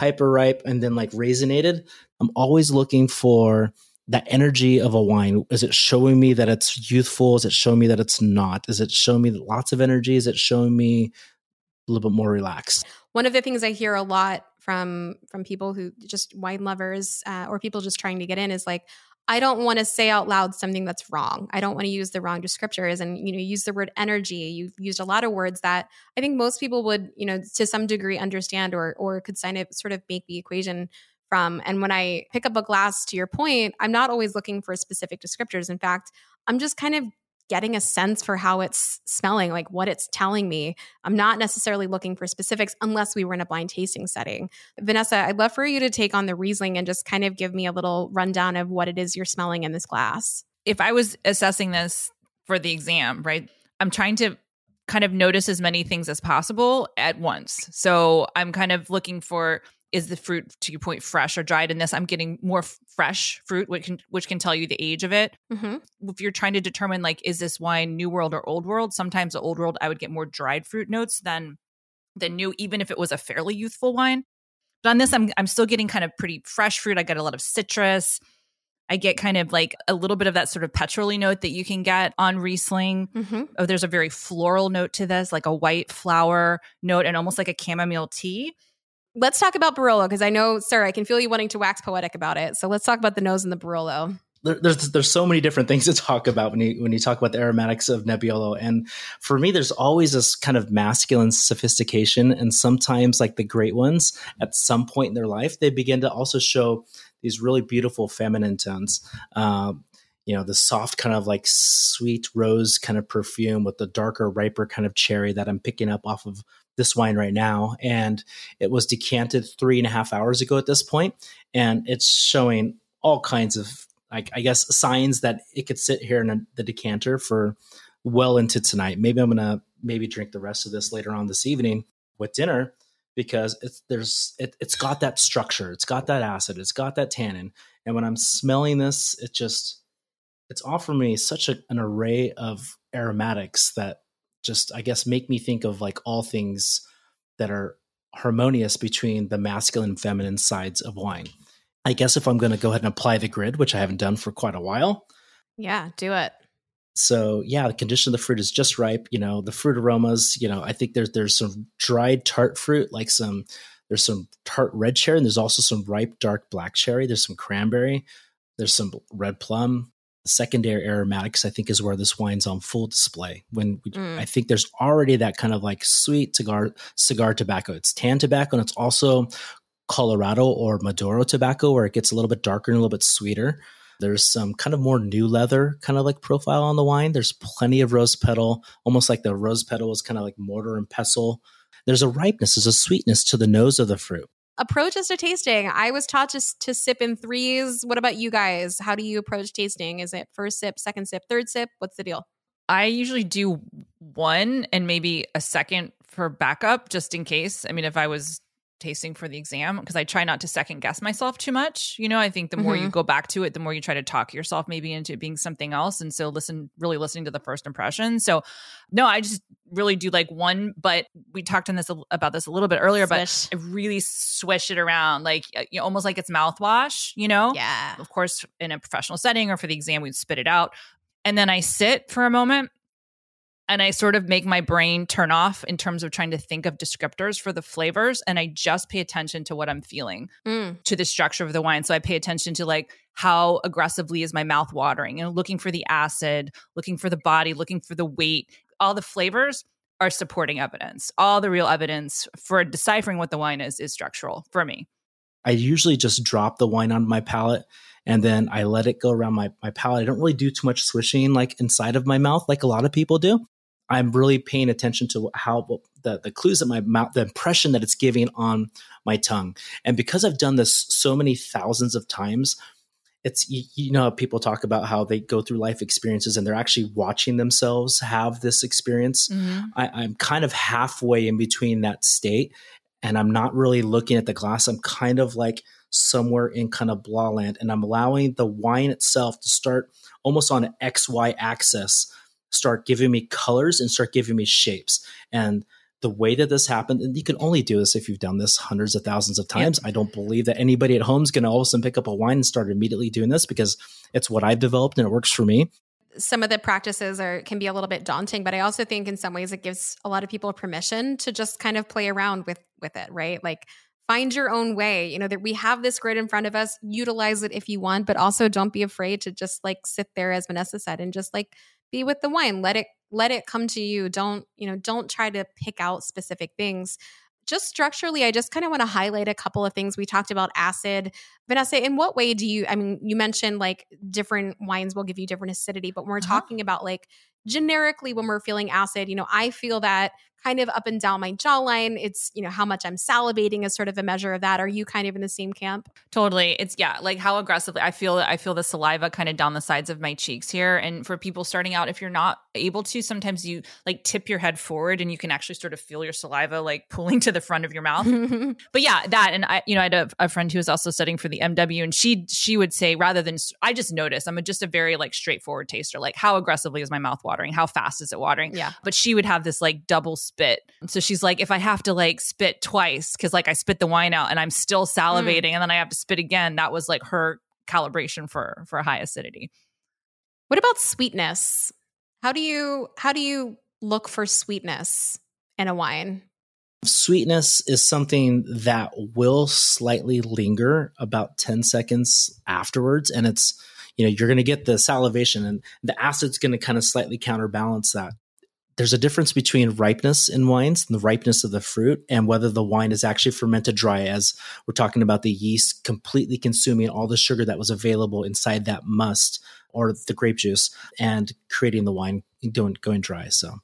hyper ripe, and then like raisinated. I'm always looking for that energy of a wine. Is it showing me that it's youthful? Is it showing me that it's not? Is it showing me lots of energy? Is it showing me a little bit more relaxed. One of the things I hear a lot from from people who just wine lovers uh, or people just trying to get in is like, I don't want to say out loud something that's wrong. I don't want to use the wrong descriptors and you know use the word energy. You've used a lot of words that I think most people would you know to some degree understand or or could sign it sort of make the equation from. And when I pick up a glass, to your point, I'm not always looking for specific descriptors. In fact, I'm just kind of getting a sense for how it's smelling, like what it's telling me. I'm not necessarily looking for specifics unless we were in a blind tasting setting. Vanessa, I'd love for you to take on the Riesling and just kind of give me a little rundown of what it is you're smelling in this glass. If I was assessing this for the exam, right, I'm trying to kind of notice as many things as possible at once. So I'm kind of looking for is the fruit to your point fresh or dried in this i'm getting more f- fresh fruit which can which can tell you the age of it mm-hmm. if you're trying to determine like is this wine new world or old world sometimes the old world i would get more dried fruit notes than than new even if it was a fairly youthful wine but on this i'm i'm still getting kind of pretty fresh fruit i get a lot of citrus I get kind of like a little bit of that sort of petroly note that you can get on Riesling. Mm-hmm. Oh, there's a very floral note to this, like a white flower note and almost like a chamomile tea let's talk about Barolo because I know, Sur, I can feel you wanting to wax poetic about it. So let's talk about the nose and the Barolo. There, there's there's so many different things to talk about when you when you talk about the aromatics of Nebbiolo, and for me, there's always this kind of masculine sophistication, and sometimes like the great ones, at some point in their life, they begin to also show these really beautiful feminine tones. Uh, you know, the soft kind of like sweet rose kind of perfume with the darker, riper kind of cherry that I'm picking up off of this wine right now. And it was decanted three and a half hours ago at this point, and it's showing all kinds of like I guess signs that it could sit here in a, the decanter for well into tonight. Maybe I'm gonna maybe drink the rest of this later on this evening with dinner because it's there's it, it's got that structure, it's got that acid, it's got that tannin, and when I'm smelling this, it just it's offering me such a, an array of aromatics that just I guess make me think of like all things that are harmonious between the masculine and feminine sides of wine. I guess if I'm going to go ahead and apply the grid, which I haven't done for quite a while. Yeah, do it. So yeah, the condition of the fruit is just ripe. You know, the fruit aromas. You know, I think there's there's some dried tart fruit, like some there's some tart red cherry, and there's also some ripe dark black cherry. There's some cranberry. There's some red plum secondary aromatics i think is where this wine's on full display. When we, mm. i think there's already that kind of like sweet cigar cigar tobacco. It's tan tobacco and it's also colorado or maduro tobacco where it gets a little bit darker and a little bit sweeter. There's some kind of more new leather kind of like profile on the wine. There's plenty of rose petal almost like the rose petal is kind of like mortar and pestle. There's a ripeness there's a sweetness to the nose of the fruit approaches to tasting. I was taught to, to sip in threes. What about you guys? How do you approach tasting? Is it first sip, second sip, third sip? What's the deal? I usually do one and maybe a second for backup just in case. I mean, if I was tasting for the exam because I try not to second guess myself too much. You know, I think the more mm-hmm. you go back to it, the more you try to talk yourself maybe into being something else. And so listen, really listening to the first impression. So no, I just really do like one, but we talked on this about this a little bit earlier, swish. but I really swish it around like you know, almost like it's mouthwash, you know? Yeah. Of course, in a professional setting or for the exam, we'd spit it out. And then I sit for a moment and I sort of make my brain turn off in terms of trying to think of descriptors for the flavors. And I just pay attention to what I'm feeling, mm. to the structure of the wine. So I pay attention to like how aggressively is my mouth watering, you know, looking for the acid, looking for the body, looking for the weight. All the flavors are supporting evidence. All the real evidence for deciphering what the wine is is structural for me. I usually just drop the wine on my palate and then I let it go around my, my palate. I don't really do too much swishing like inside of my mouth like a lot of people do. I'm really paying attention to how the, the clues that my mouth, the impression that it's giving on my tongue. And because I've done this so many thousands of times, it's you, you know people talk about how they go through life experiences and they're actually watching themselves have this experience. Mm-hmm. I, I'm kind of halfway in between that state, and I'm not really looking at the glass. I'm kind of like somewhere in kind of blah land, and I'm allowing the wine itself to start almost on an X Y axis start giving me colors and start giving me shapes. And the way that this happened, and you can only do this if you've done this hundreds of thousands of times. I don't believe that anybody at home is going to all of a sudden pick up a wine and start immediately doing this because it's what I've developed and it works for me. some of the practices are can be a little bit daunting, but I also think in some ways it gives a lot of people permission to just kind of play around with with it, right? Like find your own way. You know, that we have this grid in front of us, utilize it if you want, but also don't be afraid to just like sit there as Vanessa said and just like be with the wine. Let it let it come to you. Don't, you know, don't try to pick out specific things just structurally, I just kind of want to highlight a couple of things. We talked about acid. Vanessa, in what way do you, I mean, you mentioned like different wines will give you different acidity, but when we're uh-huh. talking about like generically when we're feeling acid, you know, I feel that kind of up and down my jawline. It's, you know, how much I'm salivating is sort of a measure of that. Are you kind of in the same camp? Totally. It's yeah, like how aggressively I feel I feel the saliva kind of down the sides of my cheeks here. And for people starting out, if you're not able to, sometimes you like tip your head forward and you can actually sort of feel your saliva like pulling to the front of your mouth. but yeah, that and I, you know, I had a, a, friend who was also studying for the MW and she she would say rather than I just notice, I'm a, just a very like straightforward taster. Like how aggressively is my mouth watering? How fast is it watering? Yeah. But she would have this like double spit. So she's like, if I have to like spit twice, because like I spit the wine out and I'm still salivating mm. and then I have to spit again, that was like her calibration for for high acidity. What about sweetness? How do you how do you look for sweetness in a wine? Sweetness is something that will slightly linger about 10 seconds afterwards. And it's, you know, you're going to get the salivation and the acid's going to kind of slightly counterbalance that. There's a difference between ripeness in wines and the ripeness of the fruit and whether the wine is actually fermented dry as we're talking about the yeast completely consuming all the sugar that was available inside that must or the grape juice and creating the wine going, going dry so.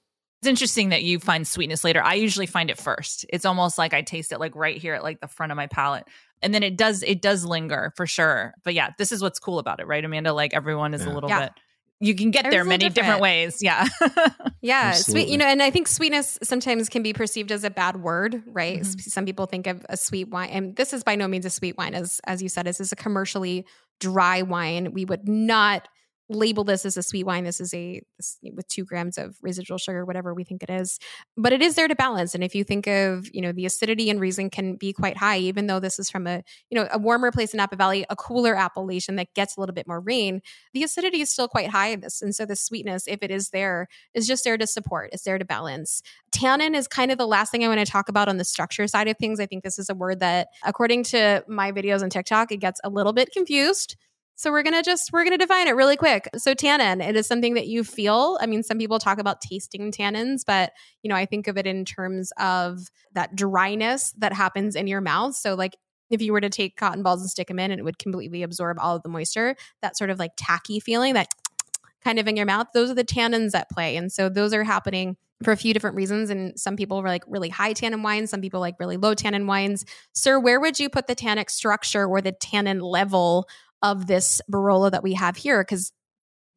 It's interesting that you find sweetness later. I usually find it first. It's almost like i taste it like right here at like the front of my palate and then it does it does linger for sure but yeah this is what's cool about it right amanda like everyone is yeah. a little yeah. bit you can get there many different. different. ways. Yeah. yeah. Absolutely. Sweet, you know, and I think sweetness sometimes can be perceived as a bad word, right? Mm-hmm. Some people think of a sweet wine, and this is by no means a sweet wine, as as you said, this is a commercially dry wine. We would not label this as a sweet wine. This is a this, with two grams of residual sugar, whatever we think it is. But it is there to balance. And if you think of, you know, the acidity and reason can be quite high, even though this is from a, you know, a warmer place in Napa Valley, a cooler appellation that gets a little bit more rain, the acidity is still quite high in this. And so the sweetness, if it is there, is just there to support. It's there to balance. Tannin is kind of the last thing I want to talk about on the structure side of things. I think this is a word that, according to my videos on TikTok, it gets a little bit confused so we're gonna just we're gonna define it really quick. So tannin, it is something that you feel. I mean, some people talk about tasting tannins, but you know, I think of it in terms of that dryness that happens in your mouth. So like if you were to take cotton balls and stick them in and it would completely absorb all of the moisture, that sort of like tacky feeling that kind of in your mouth, those are the tannins at play. And so those are happening for a few different reasons. And some people were like really high tannin wines, some people like really low tannin wines. Sur, where would you put the tannic structure or the tannin level of this Barolo that we have here because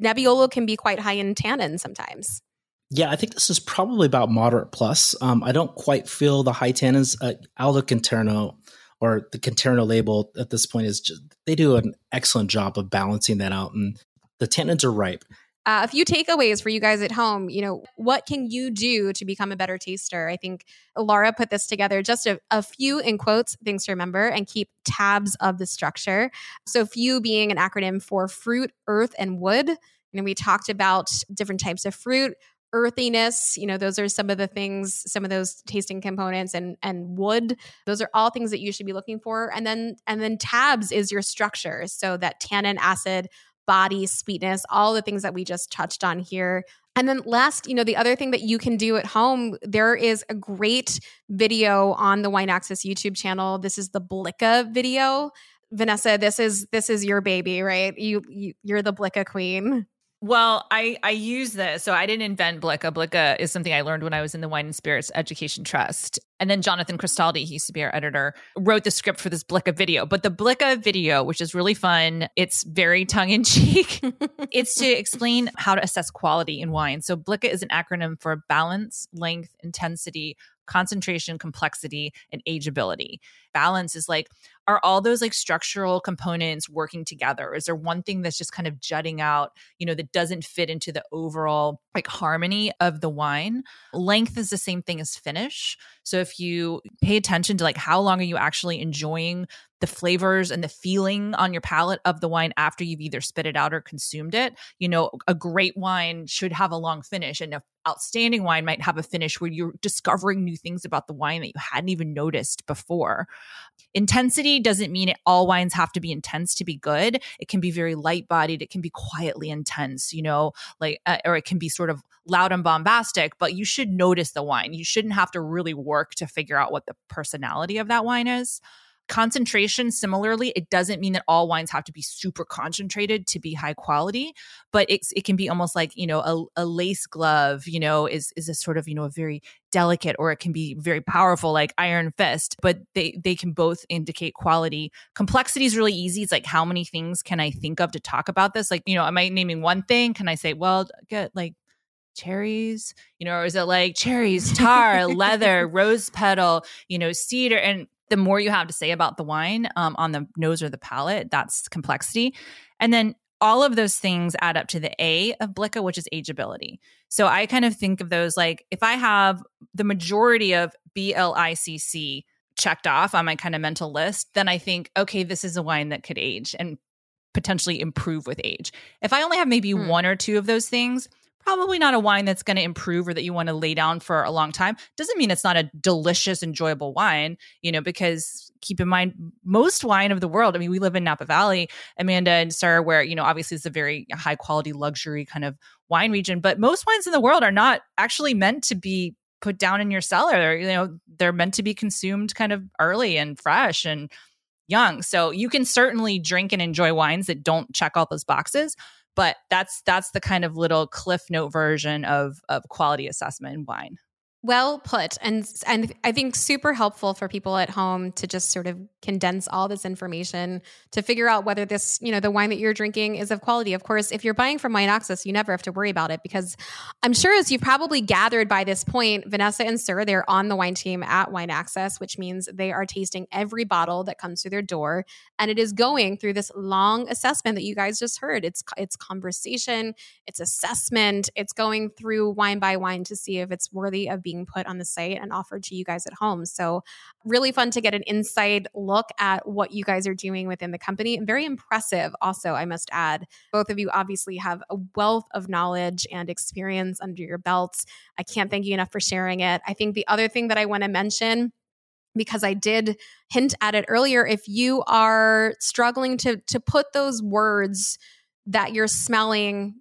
Nebbiolo can be quite high in tannin sometimes. Yeah, I think this is probably about moderate plus. Um, I don't quite feel the high tannins. Uh, Aldo Conterno or the Conterno label at this point is just, they do an excellent job of balancing that out, and the tannins are ripe. Uh, a few takeaways for you guys at home. You know, what can you do to become a better taster? I think Laura put this together just a, a few in quotes things to remember and keep tabs of the structure. So, few being an acronym for fruit, earth, and wood. You know, we talked about different types of fruit, earthiness you know those are some of the things some of those tasting components and and wood those are all things that you should be looking for and then and then tabs is your structure so that tannin acid body, sweetness, all the things that we just touched on here. And then last, you know, the other thing that you can do at home, there is a great video on the Wine Access YouTube channel. This is the BLICCA video. Vanessa, this is this is your baby, right? You, you you're the BLICCA queen. Well, I I use this. So I didn't invent BLICCA. BLICCA is something I learned when I was in the Wine and Spirits Education Trust. And then Jonathan Cristaldi, he used to be our editor, wrote the script for this BLICCA video. But the BLICCA video, which is really fun, it's very tongue in cheek. it's to explain how to assess quality in wine. So BLICCA is an acronym for balance, length, intensity, concentration, complexity, and ageability. Balance is like are all those like structural components working together? Is there one thing that's just kind of jutting out, you know, that doesn't fit into the overall like harmony of the wine? Length is the same thing as finish. So if you pay attention to like how long are you actually enjoying the flavors and the feeling on your palate of the wine after you've either spit it out or consumed it. You know, a great wine should have a long finish, and an outstanding wine might have a finish where you're discovering new things about the wine that you hadn't even noticed before. Intensity doesn't mean it, all wines have to be intense to be good. It can be very light bodied, it can be quietly intense, you know, like, uh, or it can be sort of loud and bombastic, but you should notice the wine. You shouldn't have to really work to figure out what the personality of that wine is. Concentration, similarly, it doesn't mean that all wines have to be super concentrated to be high quality, but it's, it can be almost like, you know, a, a lace glove, you know, is, is a sort of, you know, a very delicate or it can be very powerful like iron fist but they they can both indicate quality. Complexity is really easy. It's like how many things can i think of to talk about this? Like you know am i naming one thing? Can i say well get like cherries? You know or is it like cherries tar leather rose petal you know cedar? And the more you have to say about the wine um, on the nose or the palate, that's complexity. And then all of those things add up to the A of BLICCA, which is ageability. So I kind of think of those like if I have the majority of B L I C C checked off on my kind of mental list, then I think, okay, this is a wine that could age and potentially improve with age. If I only have maybe hmm. one or two of those things, probably not a wine that's going to improve or that you want to lay down for a long time. Doesn't mean it's not a delicious, enjoyable wine, you know, because keep in mind, most wine of the world, I mean, we live in Napa Valley, Amanda and Sarah, where, you know, obviously it's a very high quality luxury kind of wine region, but most wines in the world are not actually meant to be put down in your cellar. You know, they're meant to be consumed kind of early and fresh and young. So you can certainly drink and enjoy wines that don't check all those boxes but that's that's the kind of little cliff note version of of quality assessment in wine well put and and I think super helpful for people at home to just sort of condense all this information to figure out whether this, you know, the wine that you're drinking is of quality. Of course, if you're buying from Wine Access, you never have to worry about it because I'm sure as you've probably gathered by this point, Vanessa and Sur, they're on the wine team at Wine Access, which means they are tasting every bottle that comes through their door and it is going through this long assessment that you guys just heard. It's it's conversation, it's assessment, it's going through wine by wine to see if it's worthy of being put on the site and offered to you guys at home. So, really fun to get an inside look at what you guys are doing within the company. And very impressive, also, I must add. Both of you obviously have a wealth of knowledge and experience under your belts. I can't thank you enough for sharing it. I think the other thing that I want to mention because I did hint at it earlier if you are struggling to to put those words that you're smelling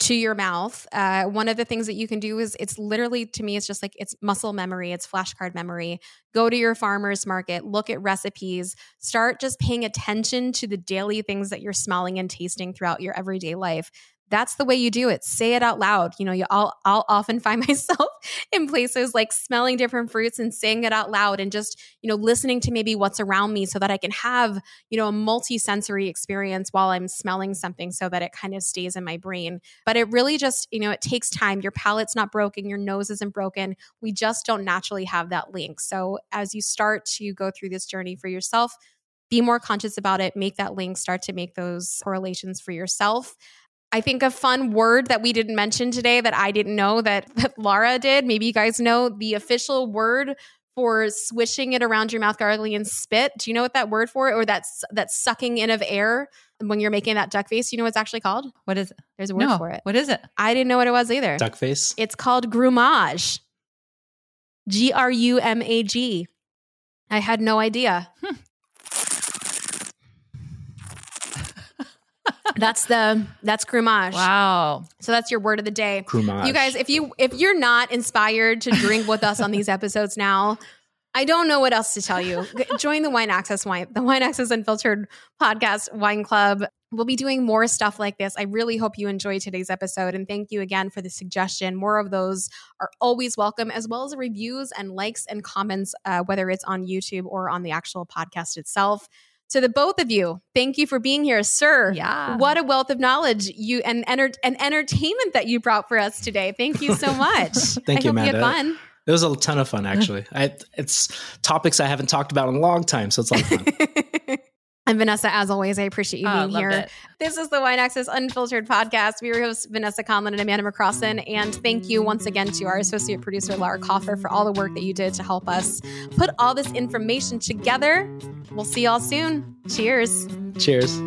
to your mouth. Uh, one of the things that you can do is it's literally to me, it's just like it's muscle memory, it's flashcard memory. Go to your farmer's market, look at recipes, start just paying attention to the daily things that you're smelling and tasting throughout your everyday life that's the way you do it. Say it out loud. You know, you, I'll I'll often find myself in places like smelling different fruits and saying it out loud and just, you know, listening to maybe what's around me so that I can have, you know, a multi-sensory experience while I'm smelling something so that it kind of stays in my brain. But it really just, you know, it takes time. Your palate's not broken, your nose isn't broken. We just don't naturally have that link. So as you start to go through this journey for yourself, be more conscious about it, make that link, start to make those correlations for yourself. I think a fun word that we didn't mention today that I didn't know that, that Laura did. Maybe you guys know the official word for swishing it around your mouth gargling and spit. Do you know what that word for it or that's that sucking in of air when you're making that duck face? You know what it's actually called? What is it? There's a word no. for it. What is it? I didn't know what it was either. Duck face. It's called grumage. G R U M A G. I had no idea. Hmm. That's the that's grumage. Wow. So that's your word of the day. Grumage. You guys, if you if you're not inspired to drink with us on these episodes now, I don't know what else to tell you. Join the Wine Access Wine, the Wine Access Unfiltered podcast wine club. We'll be doing more stuff like this. I really hope you enjoyed today's episode and thank you again for the suggestion. More of those are always welcome, as well as reviews and likes and comments, uh, whether it's on YouTube or on the actual podcast itself to the both of you, thank you for being here, Sur. Yeah. What a wealth of knowledge you and enter- and entertainment that you brought for us today. Thank you so much. thank I you, hope Amanda. you had fun. It was a ton of fun, actually. I, it's topics I haven't talked about in a long time, so it's a lot of fun. And Vanessa, as always, I appreciate you oh, being here. It. This is the Wine Access Unfiltered podcast. We are hosts Vanessa Conlin and Amanda McCrossan. And thank you once again to our associate producer, Laura Koffer, for all the work that you did to help us put all this information together. We'll see y'all soon. Cheers. Cheers.